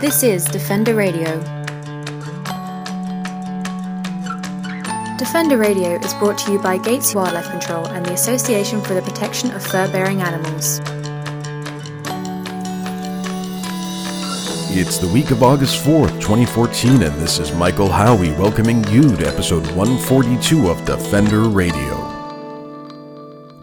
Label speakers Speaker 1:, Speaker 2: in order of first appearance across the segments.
Speaker 1: This is Defender Radio. Defender Radio is brought to you by Gates Wildlife Control and the Association for the Protection of Fur Bearing Animals.
Speaker 2: It's the week of August 4th, 2014, and this is Michael Howie welcoming you to episode 142 of Defender Radio.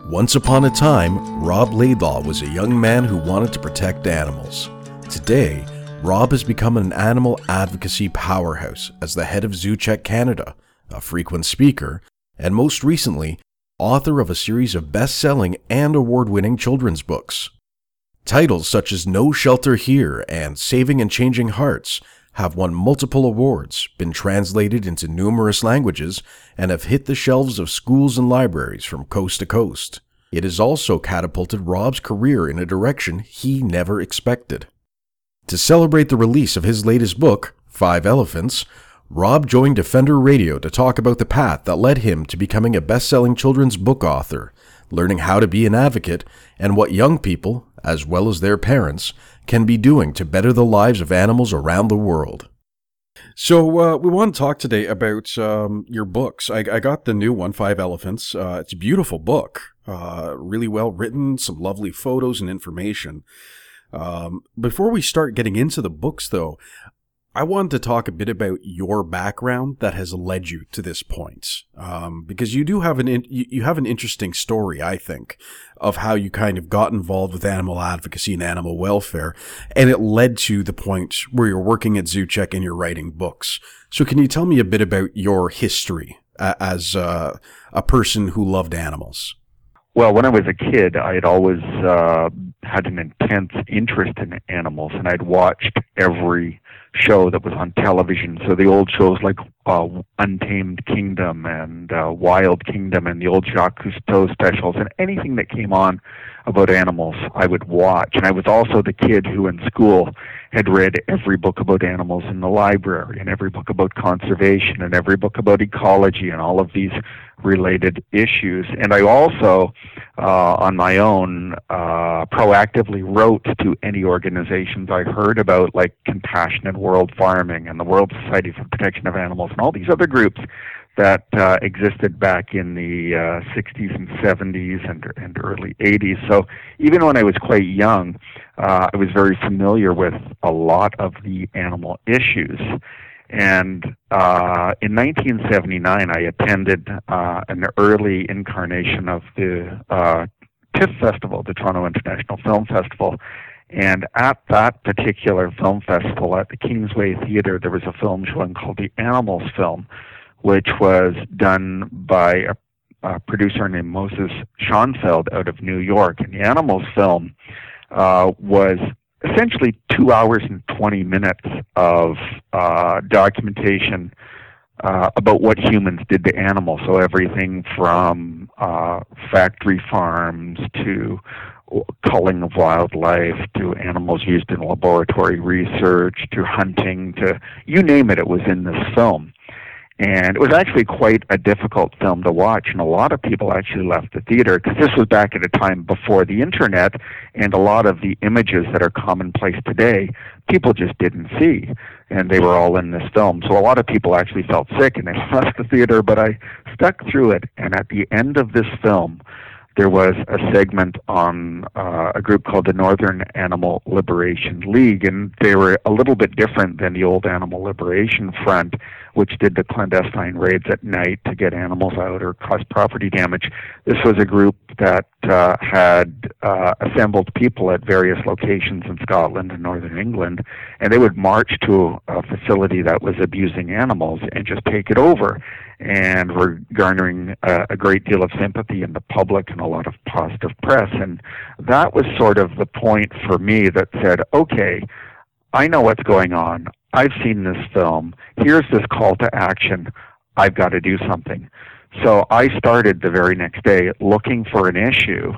Speaker 2: Once upon a time, Rob Laidlaw was a young man who wanted to protect animals. Today, Rob has become an animal advocacy powerhouse as the head of ZooCheck Canada, a frequent speaker, and most recently, author of a series of best selling and award winning children's books. Titles such as No Shelter Here and Saving and Changing Hearts have won multiple awards, been translated into numerous languages, and have hit the shelves of schools and libraries from coast to coast. It has also catapulted Rob's career in a direction he never expected. To celebrate the release of his latest book, Five Elephants, Rob joined Defender Radio to talk about the path that led him to becoming a best selling children's book author, learning how to be an advocate, and what young people, as well as their parents, can be doing to better the lives of animals around the world. So, uh, we want to talk today about um, your books. I, I, got the new one, Five Elephants. Uh, it's a beautiful book, uh, really well written, some lovely photos and information. Um, before we start getting into the books, though, I wanted to talk a bit about your background that has led you to this point, um, because you do have an in, you have an interesting story, I think, of how you kind of got involved with animal advocacy and animal welfare, and it led to the point where you're working at ZooCheck and you're writing books. So, can you tell me a bit about your history as a person who loved animals?
Speaker 3: Well, when I was a kid, I had always uh, had an intense interest in animals, and I'd watched every show that was on television. So the old shows like uh, Untamed Kingdom and uh, Wild Kingdom and the old Jacques Cousteau specials and anything that came on about animals, I would watch. And I was also the kid who in school had read every book about animals in the library and every book about conservation and every book about ecology and all of these related issues. And I also, uh, on my own, uh, proactively wrote to any organizations I heard about, like Compassionate World Farming and the World Society for Protection of Animals and all these other groups that uh, existed back in the uh, 60s and 70s and, and early 80s. So even when I was quite young, uh, I was very familiar with a lot of the animal issues. And uh, in 1979, I attended uh, an early incarnation of the uh, TIFF Festival, the Toronto International Film Festival. And at that particular film festival at the Kingsway Theatre, there was a film showing called the Animals Film, which was done by a, a producer named Moses Schoenfeld out of New York. And the Animals Film uh, was essentially two hours and 20 minutes of uh, documentation uh, about what humans did to animals. So everything from uh, factory farms to culling of wildlife to animals used in laboratory research to hunting to you name it, it was in this film. And it was actually quite a difficult film to watch, and a lot of people actually left the theater because this was back at a time before the internet, and a lot of the images that are commonplace today, people just didn't see, and they were all in this film. So a lot of people actually felt sick and they left the theater, but I stuck through it, and at the end of this film, there was a segment on uh, a group called the Northern Animal Liberation League, and they were a little bit different than the old Animal Liberation Front, which did the clandestine raids at night to get animals out or cause property damage. This was a group that uh, had uh, assembled people at various locations in Scotland and Northern England, and they would march to a facility that was abusing animals and just take it over and were garnering a, a great deal of sympathy in the public and a lot of positive press. And that was sort of the point for me that said, okay, I know what's going on. I've seen this film. Here's this call to action. I've got to do something. So I started the very next day looking for an issue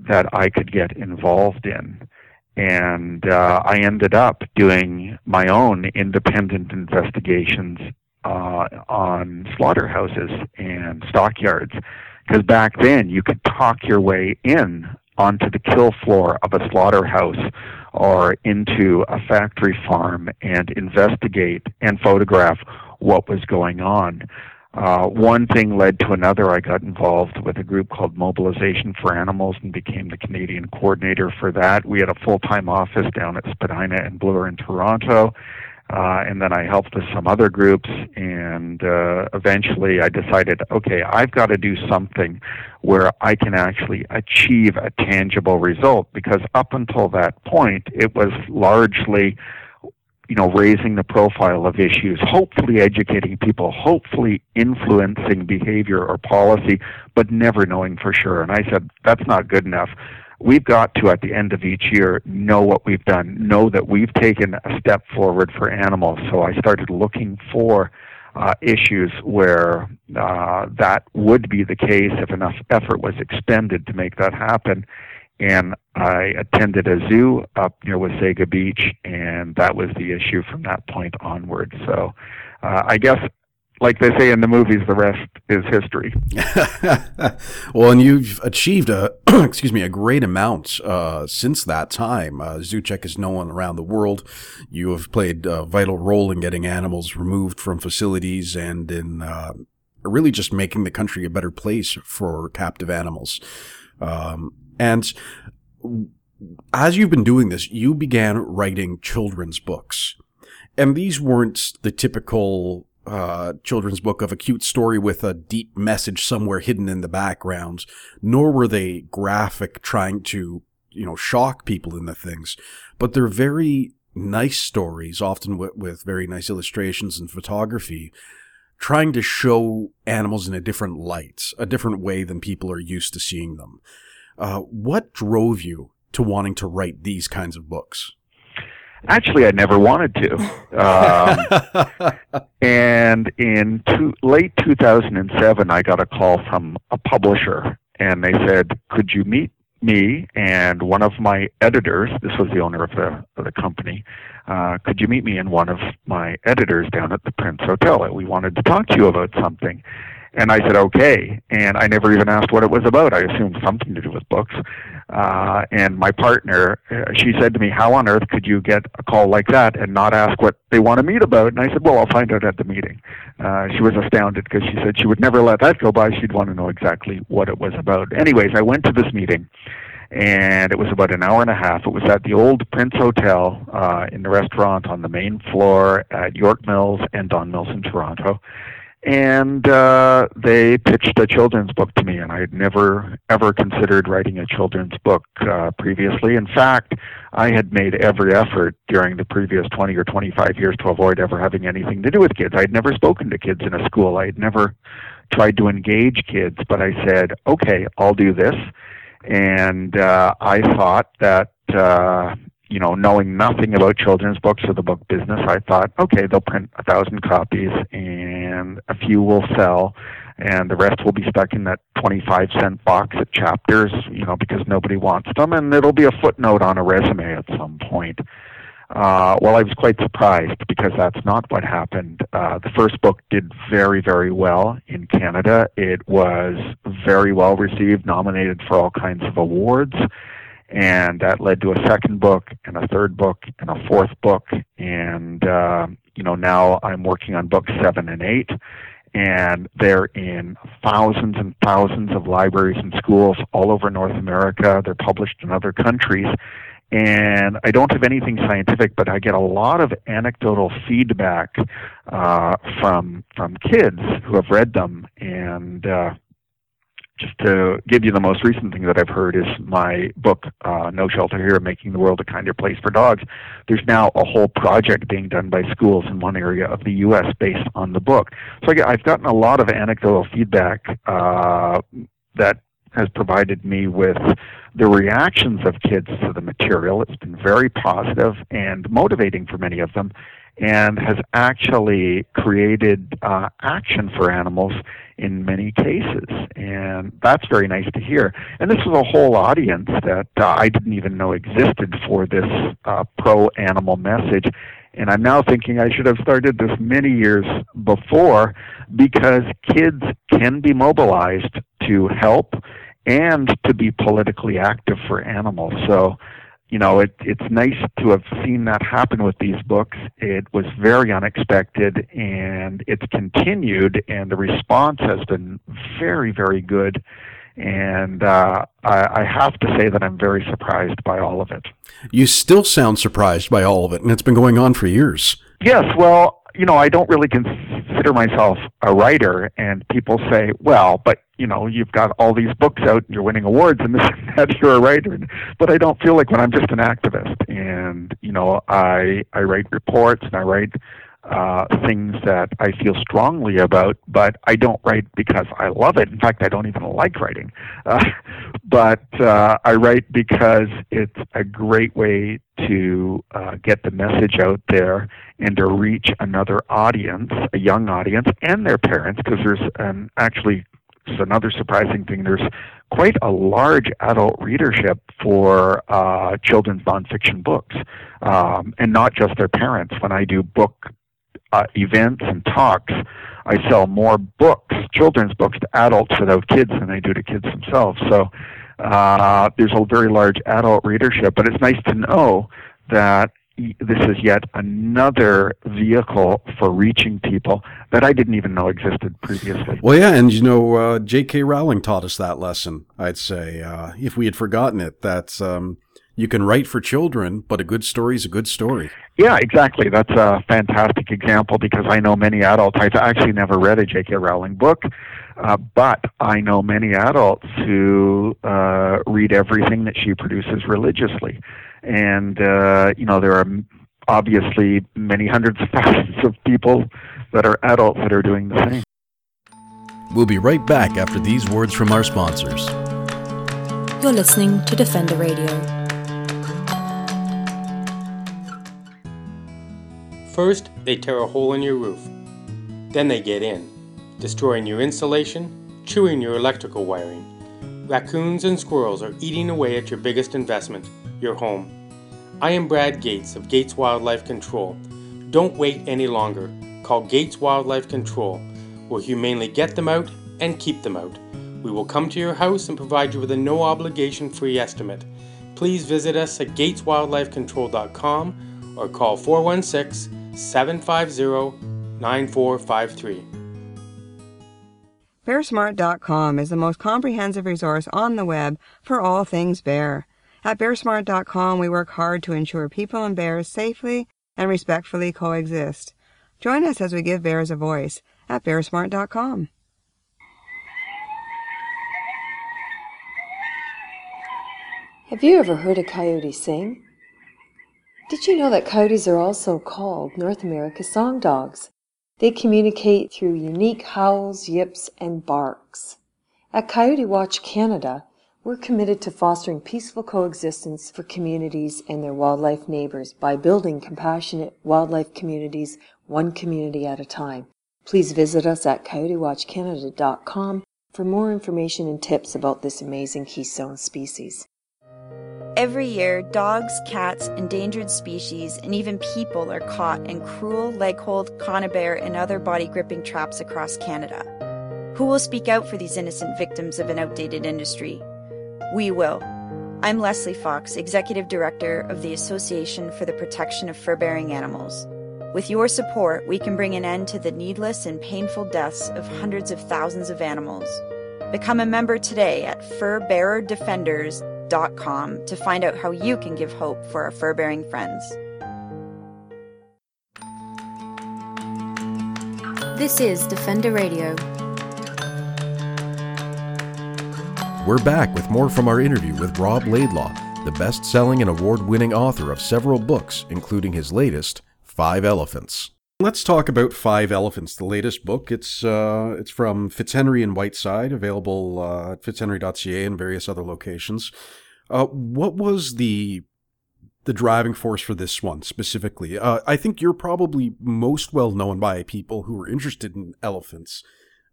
Speaker 3: that I could get involved in. And uh, I ended up doing my own independent investigations uh, on slaughterhouses and stockyards. Because back then, you could talk your way in onto the kill floor of a slaughterhouse or into a factory farm and investigate and photograph what was going on. Uh, one thing led to another. I got involved with a group called Mobilization for Animals and became the Canadian coordinator for that. We had a full time office down at Spadina and Bloor in Toronto. Uh, and then I helped with some other groups, and uh, eventually I decided, okay, I've got to do something where I can actually achieve a tangible result. Because up until that point, it was largely you know, raising the profile of issues, hopefully educating people, hopefully influencing behavior or policy, but never knowing for sure. And I said, that's not good enough. We've got to, at the end of each year, know what we've done, know that we've taken a step forward for animals. So I started looking for uh, issues where uh, that would be the case if enough effort was expended to make that happen and I attended a zoo up near Wasaga Beach, and that was the issue from that point onward. So uh, I guess, like they say in the movies, the rest is history.
Speaker 2: well, and you've achieved a excuse me a great amount uh, since that time. Uh, ZooCheck is known around the world. You have played a vital role in getting animals removed from facilities and in uh, really just making the country a better place for captive animals. Um, and as you've been doing this, you began writing children's books. And these weren't the typical uh, children's book of a cute story with a deep message somewhere hidden in the background, nor were they graphic trying to, you know, shock people in the things, but they're very nice stories, often with, with very nice illustrations and photography, trying to show animals in a different light, a different way than people are used to seeing them. Uh, what drove you to wanting to write these kinds of books?
Speaker 3: Actually, I never wanted to. Um, and in two, late 2007, I got a call from a publisher, and they said, "Could you meet me and one of my editors? This was the owner of the of the company. Uh, could you meet me and one of my editors down at the Prince Hotel? We wanted to talk to you about something." And I said, okay. And I never even asked what it was about. I assumed something to do with books. Uh, and my partner, uh, she said to me, how on earth could you get a call like that and not ask what they want to meet about? And I said, well, I'll find out at the meeting. Uh, she was astounded because she said she would never let that go by. She'd want to know exactly what it was about. Anyways, I went to this meeting and it was about an hour and a half. It was at the old Prince Hotel uh, in the restaurant on the main floor at York Mills and Don Mills in Toronto and uh, they pitched a children's book to me, and I had never ever considered writing a children's book uh, previously. In fact, I had made every effort during the previous 20 or 25 years to avoid ever having anything to do with kids. I had never spoken to kids in a school. I had never tried to engage kids, but I said, "Okay, I'll do this." And uh, I thought that uh, you know, knowing nothing about children's books or the book business, I thought, okay, they'll print a thousand copies and a few will sell and the rest will be stuck in that 25 cent box at chapters, you know, because nobody wants them and it'll be a footnote on a resume at some point. Uh, well, I was quite surprised because that's not what happened. Uh, the first book did very, very well in Canada. It was very well received, nominated for all kinds of awards and that led to a second book and a third book and a fourth book and uh, you know now i'm working on books seven and eight and they're in thousands and thousands of libraries and schools all over north america. They're published in other countries and I don't have anything scientific, but I get a lot of anecdotal feedback uh, from from kids who have read them, and uh, just to give you the most recent thing that I've heard is my book, uh, No Shelter Here, Making the World a Kinder Place for Dogs. There's now a whole project being done by schools in one area of the U.S. based on the book. So I, have gotten a lot of anecdotal feedback uh, that has provided me with the reactions of kids to the material. It's been very positive and motivating for many of them and has actually created uh, action for animals in many cases. And that's very nice to hear. And this was a whole audience that uh, I didn't even know existed for this uh, pro animal message. And I'm now thinking I should have started this many years before because kids can be mobilized to help and to be politically active for animals. So you know, it, it's nice to have seen that happen with these books. It was very unexpected, and it's continued, and the response has been very, very good. And uh, I, I have to say that I'm very surprised by all of it.
Speaker 2: You still sound surprised by all of it, and it's been going on for years.
Speaker 3: Yes, well, you know, I don't really consider myself a writer, and people say, well, but you know, you've got all these books out, and you're winning awards, and this and that. You're a writer, but I don't feel like when I'm just an activist, and you know, I I write reports and I write uh, things that I feel strongly about, but I don't write because I love it. In fact, I don't even like writing. Uh, but uh, I write because it's a great way to uh, get the message out there and to reach another audience, a young audience, and their parents, because there's um, actually is another surprising thing. There's quite a large adult readership for uh, children's nonfiction books, um, and not just their parents. When I do book uh, events and talks, I sell more books, children's books, to adults without kids than I do to kids themselves. So uh, there's a very large adult readership, but it's nice to know that this is yet another vehicle for reaching people that I didn't even know existed previously.
Speaker 2: Well, yeah, and you know, uh, J.K. Rowling taught us that lesson. I'd say uh, if we had forgotten it, that um, you can write for children, but a good story is a good story.
Speaker 3: Yeah, exactly. That's a fantastic example because I know many adults. I've actually never read a J.K. Rowling book, uh, but I know many adults who uh, read everything that she produces religiously, and uh, you know there are obviously many hundreds of thousands of people that are adults that are doing the same.
Speaker 2: We'll be right back after these words from our sponsors.
Speaker 1: You're listening to Defender Radio.
Speaker 4: First, they tear a hole in your roof. Then they get in, destroying your insulation, chewing your electrical wiring. Raccoons and squirrels are eating away at your biggest investment, your home. I am Brad Gates of Gates Wildlife Control. Don't wait any longer. Call Gates Wildlife Control. We'll humanely get them out and keep them out. We will come to your house and provide you with a no obligation free estimate. Please visit us at gateswildlifecontrol.com or call 416 750 9453.
Speaker 5: BearSmart.com is the most comprehensive resource on the web for all things bear. At BearSmart.com, we work hard to ensure people and bears safely and respectfully coexist. Join us as we give bears a voice at BearSmart.com.
Speaker 6: Have you ever heard a coyote sing? Did you know that coyotes are also called North America's song dogs? They communicate through unique howls, yips, and barks. At Coyote Watch Canada, we're committed to fostering peaceful coexistence for communities and their wildlife neighbors by building compassionate wildlife communities one community at a time. Please visit us at coyotewatchcanada.com for more information and tips about this amazing keystone species.
Speaker 7: Every year, dogs, cats, endangered species, and even people are caught in cruel leg hold, conibear, and other body gripping traps across Canada. Who will speak out for these innocent victims of an outdated industry? We will. I'm Lesley Fox, Executive Director of the Association for the Protection of Fur Bearing Animals. With your support, we can bring an end to the needless and painful deaths of hundreds of thousands of animals. Become a member today at furbearerdefenders.com to find out how you can give hope for our fur bearing friends.
Speaker 1: This is Defender Radio.
Speaker 2: We're back with more from our interview with Rob Laidlaw, the best selling and award winning author of several books, including his latest, Five Elephants. Let's talk about Five Elephants, the latest book. It's uh, it's from Fitzhenry and Whiteside, available uh, at fitzhenry.ca and various other locations. Uh, what was the the driving force for this one specifically? Uh, I think you're probably most well known by people who are interested in elephants,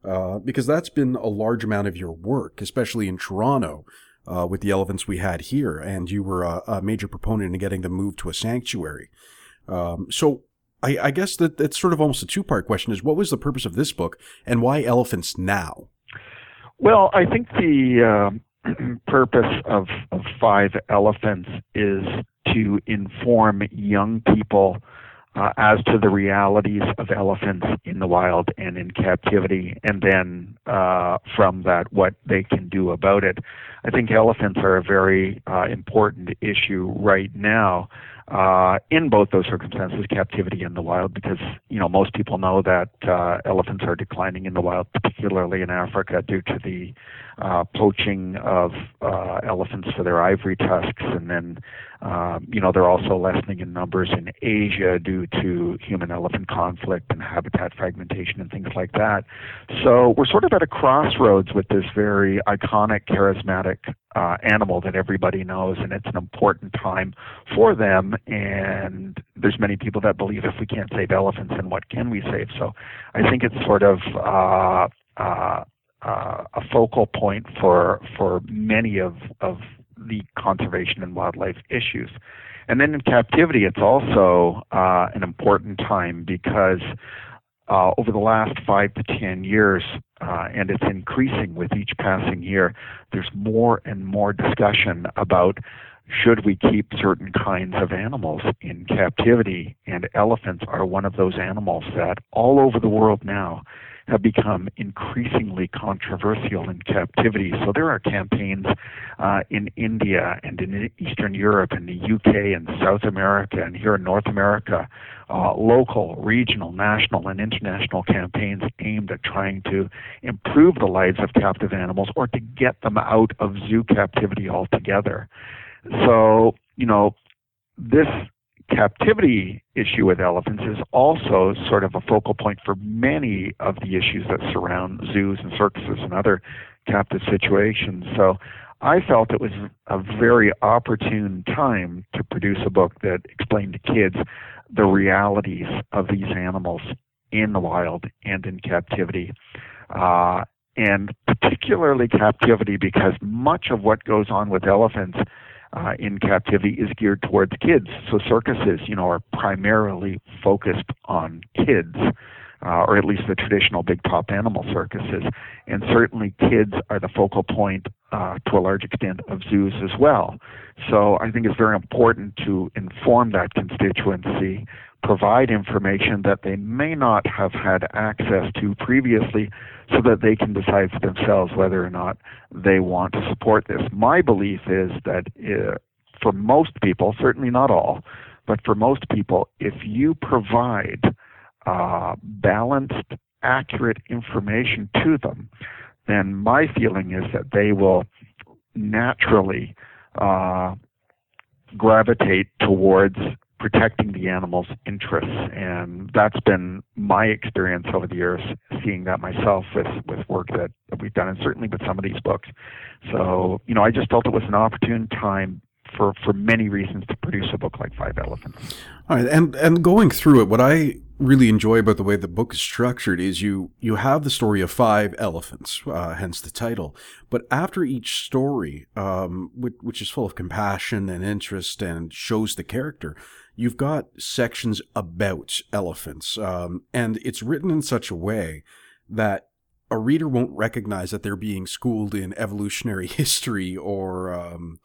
Speaker 2: uh, because that's been a large amount of your work, especially in Toronto. Uh, with the elephants we had here, and you were a, a major proponent in getting them moved to a sanctuary. Um, so, I, I, guess that that's sort of almost a two part question: is what was the purpose of this book, and why elephants now?
Speaker 3: Well, I think the um, purpose of, of five elephants is to inform young people uh, as to the realities of elephants in the wild and in captivity, and then uh, from that, what they can do about it. I think elephants are a very uh, important issue right now uh, in both those circumstances, captivity and the wild, because you know most people know that uh, elephants are declining in the wild, particularly in Africa, due to the uh, poaching of uh, elephants for their ivory tusks, and then um, you know they're also lessening in numbers in Asia due to human-elephant conflict and habitat fragmentation and things like that. So we're sort of at a crossroads with this very iconic, charismatic uh, animal that everybody knows, and it's an important time for them. And there's many people that believe if we can't save elephants, then what can we save? So I think it's sort of uh, uh, uh, a focal point for for many of of the conservation and wildlife issues. And then in captivity, it's also uh, an important time because uh, over the last five to ten years, uh, and it's increasing with each passing year, there's more and more discussion about should we keep certain kinds of animals in captivity, and elephants are one of those animals that all over the world now have become increasingly controversial in captivity. So there are campaigns uh, in India and in Eastern Europe and the UK and South America and here in North America, uh, local, regional, national, and international campaigns aimed at trying to improve the lives of captive animals or to get them out of zoo captivity altogether. So, you know, this captivity issue with elephants is also sort of a focal point for many of the issues that surround zoos and circuses and other captive situations. So I felt it was a very opportune time to produce a book that explained to kids the realities of these animals in the wild and in captivity. Uh, and particularly captivity because much of what goes on with elephants uh, in captivity is geared towards kids. So circuses, you know, are primarily focused on kids, uh, or at least the traditional big top animal circuses. And certainly kids are the focal point uh, to a large extent of zoos as well. So I think it's very important to inform that constituency provide information that they may not have had access to previously so that they can decide for themselves whether or not they want to support this. My belief is that uh, for most people, certainly not all, but for most people, if you provide uh, balanced, accurate information to them, then my feeling is that they will naturally uh, gravitate towards protecting the animal's interests. And that's been my experience over the years, seeing that myself with, with work that, that we've done, and certainly with some of these books. So, you know, I just felt it was an opportune time for, for many reasons to produce a book like Five Elephants.
Speaker 2: All right, and and going through it, what I really enjoy about the way the book is structured is you you have the story of five elephants, uh, hence the title. But after each story, um, which, which is full of compassion and interest and shows the character, you've got sections about elephants, um, and it's written in such a way that a reader won't recognize that they're being schooled in evolutionary history or um,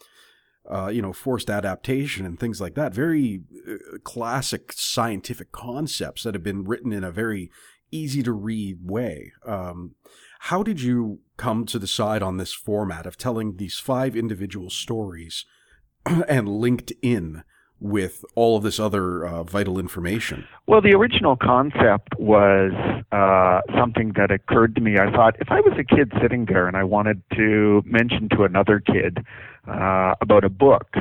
Speaker 2: uh, you know, forced adaptation and things like that. Very uh, classic scientific concepts that have been written in a very easy to read way. Um, how did you come to decide on this format of telling these five individual stories and linked in with all of this other uh, vital information?
Speaker 3: Well, the original concept was uh, something that occurred to me. I thought if I was a kid sitting there and I wanted to mention to another kid uh, about a book,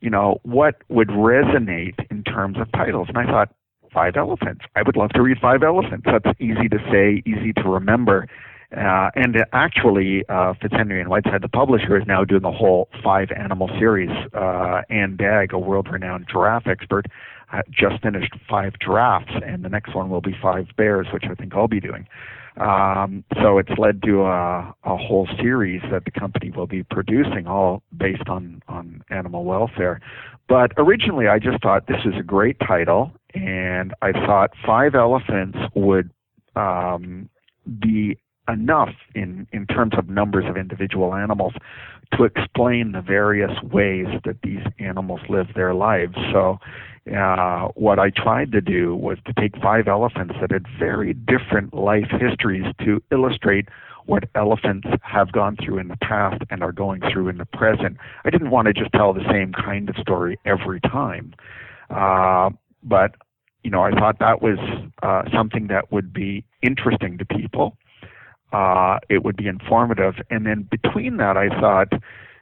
Speaker 3: you know, what would resonate in terms of titles? And I thought, Five Elephants. I would love to read Five Elephants. That's easy to say, easy to remember. Uh, and actually, uh, Fitzhenry and Whiteside, the publisher, is now doing a whole five animal series. Uh, Anne Dagg, a world renowned giraffe expert, uh, just finished five giraffes, and the next one will be five bears, which I think I'll be doing. Um, so it's led to a, a whole series that the company will be producing, all based on, on animal welfare. But originally, I just thought this is a great title, and I thought Five Elephants would um, be enough in, in terms of numbers of individual animals to explain the various ways that these animals live their lives. So, uh, what I tried to do was to take five elephants that had very different life histories to illustrate what elephants have gone through in the past and are going through in the present. I didn't want to just tell the same kind of story every time. Uh, but, you know, I thought that was uh, something that would be interesting to people. Uh, it would be informative. And then between that, I thought,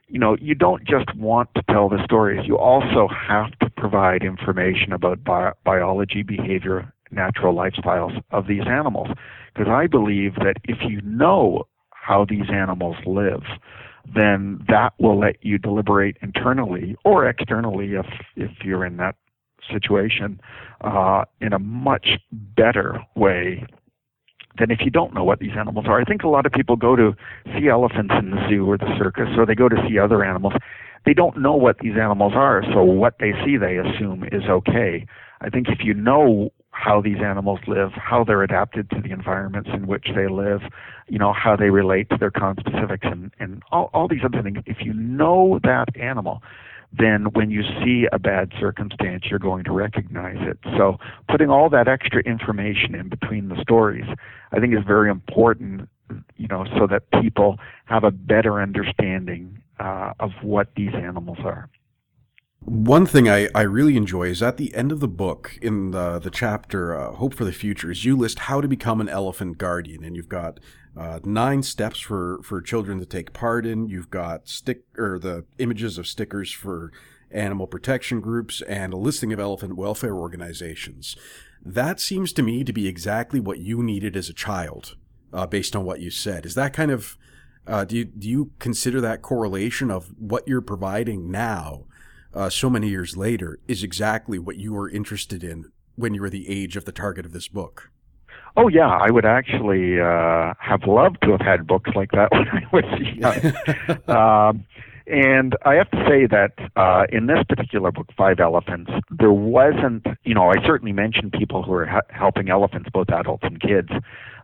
Speaker 3: you know, you don't just want to tell the stories, you also have to provide information about bi- biology, behavior, natural lifestyles of these animals. Because I believe that if you know how these animals live, then that will let you deliberate internally or externally if if you're in that situation uh, in a much better way than if you don't know what these animals are. I think a lot of people go to see elephants in the zoo or the circus, or they go to see other animals. They don't know what these animals are, so what they see they assume is okay. I think if you know how these animals live, how they're adapted to the environments in which they live, you know, how they relate to their conspecifics and, and all, all these other things. If you know that animal, then when you see a bad circumstance, you're going to recognize it. So putting all that extra information in between the stories, I think is very important, you know, so that people have a better understanding uh, of what these animals are.
Speaker 2: One thing I, I really enjoy is at the end of the book, in the, the chapter uh, Hope for the Future, is you list how to become an elephant guardian. And you've got uh, nine steps for, for children to take part in. You've got stick or the images of stickers for animal protection groups and a listing of elephant welfare organizations. That seems to me to be exactly what you needed as a child, uh, based on what you said. Is that kind of uh, do you do you consider that correlation of what you're providing now uh, so many years later is exactly what you were interested in when you were the age of the target of this book.
Speaker 3: Oh yeah, I would actually uh, have loved to have had books like that when I was young. um, and I have to say that uh, in this particular book, Five Elephants, there wasn't, you know, I certainly mentioned people who are ha- helping elephants, both adults and kids,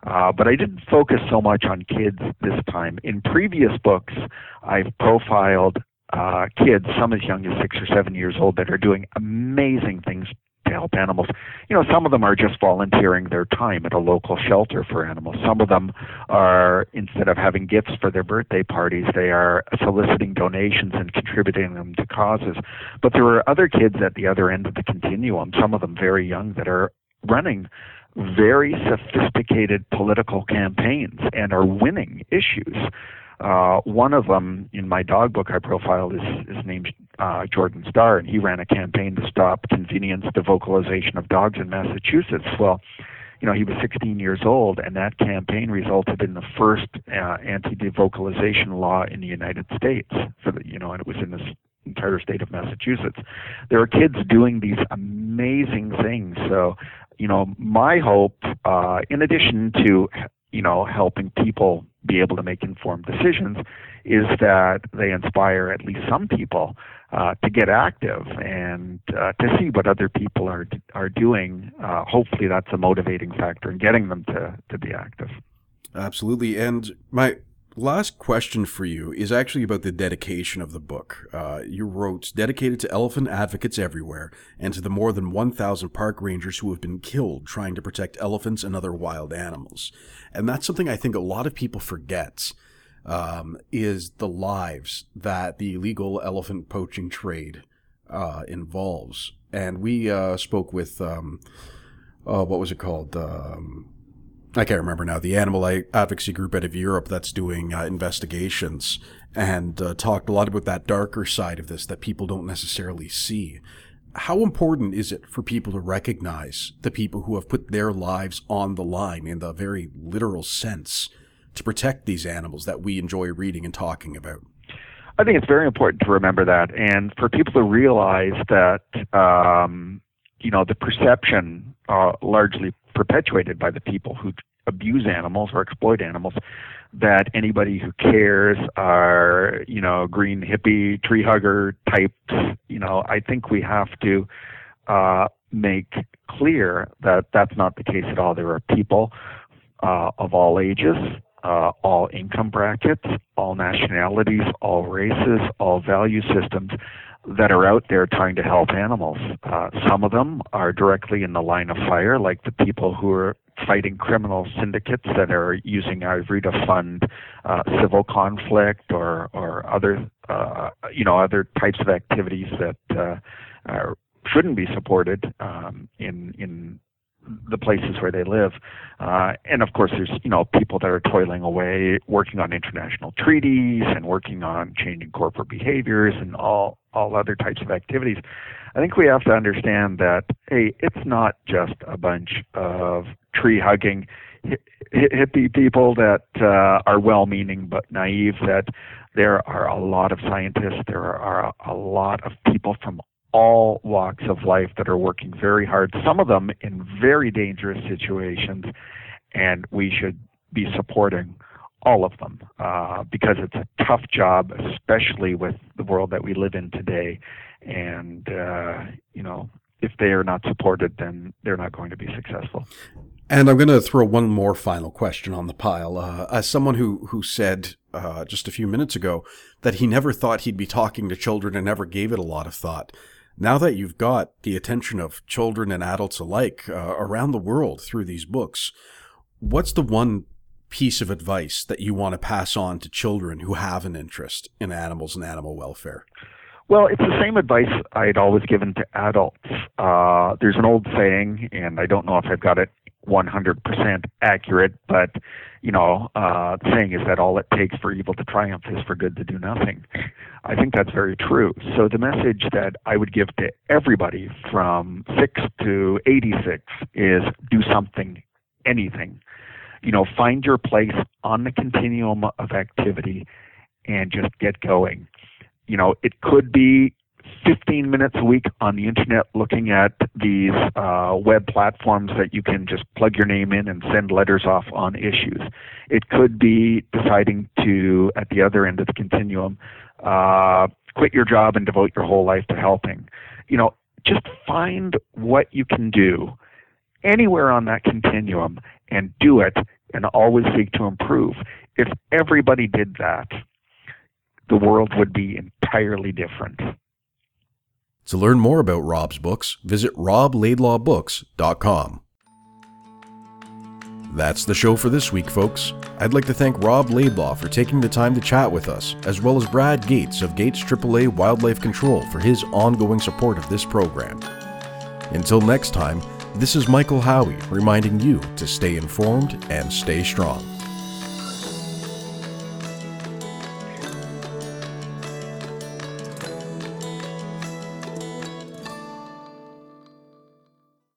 Speaker 3: uh, but I didn't focus so much on kids this time. In previous books, I've profiled uh, kids, some as young as six or seven years old, that are doing amazing things to help animals. You know, some of them are just volunteering their time at a local shelter for animals. Some of them are, instead of having gifts for their birthday parties, they are soliciting donations and contributing them to causes. But there are other kids at the other end of the continuum, some of them very young, that are running very sophisticated political campaigns and are winning issues. Uh, one of them in my dog book I profiled is, is named uh, Jordan Starr, and he ran a campaign to stop convenience devocalization of dogs in Massachusetts. Well, you know, he was 16 years old, and that campaign resulted in the first uh, anti-devocalization law in the United States. For the, you know, and it was in this entire state of Massachusetts. There are kids doing these amazing things. So, you know, my hope, uh, in addition to you know, helping people be able to make informed decisions is that they inspire at least some people uh, to get active and uh, to see what other people are are doing. Uh, hopefully, that's a motivating factor in getting them to to be active.
Speaker 2: Absolutely, and my last question for you is actually about the dedication of the book. Uh, you wrote, dedicated to elephant advocates everywhere and to the more than 1,000 park rangers who have been killed trying to protect elephants and other wild animals. And that's something I think a lot of people forget. Um, is the lives that the illegal elephant poaching trade uh, involves. And we uh, spoke with, um, uh, what was it called? Um, I can't remember now, the animal advocacy group out of Europe that's doing uh, investigations and uh, talked a lot about that darker side of this that people don't necessarily see. How important is it for people to recognize the people who have put their lives on the line in the very literal sense to protect these animals that we enjoy reading and talking about?
Speaker 3: I think it's very important to remember that, and for people to realize that um, you know the perception uh, largely perpetuated by the people who abuse animals or exploit animals that anybody who cares are you know green hippie tree hugger types you know i think we have to uh, make clear that that's not the case at all. There are people uh, of all ages uh, all income brackets, all nationalities, all races, all value systems that are out there trying to help animals. Uh, some of them are directly in the line of fire, like the people who are fighting criminal syndicates that are using ivory to fund uh, civil conflict or or other uh, you know other types of activities that uh, are, shouldn't be supported um, in in the places where they live. Uh, and of course, there's you know people that are toiling away, working on international treaties and working on changing corporate behaviors and all all other types of activities. I think we have to understand that hey, it's not just a bunch of tree hugging hippie people that uh, are well-meaning but naive. That there are a lot of scientists, there are a lot of people from all walks of life that are working very hard, some of them in very dangerous situations, and we should be supporting all of them uh, because it's a tough job, especially with the world that we live in today. And, uh, you know, if they are not supported, then they're not going to be successful.
Speaker 2: And I'm going to throw one more final question on the pile. Uh, as someone who who said uh, just a few minutes ago that he never thought he'd be talking to children and never gave it a lot of thought, now that you've got the attention of children and adults alike uh, around the world through these books, what's the one piece of advice that you want to pass on to children who have an interest in animals and animal welfare?
Speaker 3: Well, it's the same advice I'd always given to adults. Uh, there's an old saying, and I don't know if I've got it 100% accurate, but you know, uh, the saying is that all it takes for evil to triumph is for good to do nothing. I think that's very true. So the message that I would give to everybody from six to 86 is do something, anything. You know, find your place on the continuum of activity and just get going. You know, it could be 15 minutes a week on the internet looking at these uh, web platforms that you can just plug your name in and send letters off on issues. It could be deciding to, at the other end of the continuum, uh, quit your job and devote your whole life to helping. You know, just find what you can do anywhere on that continuum and do it and always seek to improve. If everybody did that, the world would be entirely different.
Speaker 2: To learn more about Rob's books, visit roblaidlawbooks.com. That's the show for this week, folks. I'd like to thank Rob Laidlaw for taking the time to chat with us, as well as Brad Gates of Gates AAA Wildlife Control for his ongoing support of this program. Until next time, this is Michael Howie reminding you to stay informed and stay strong.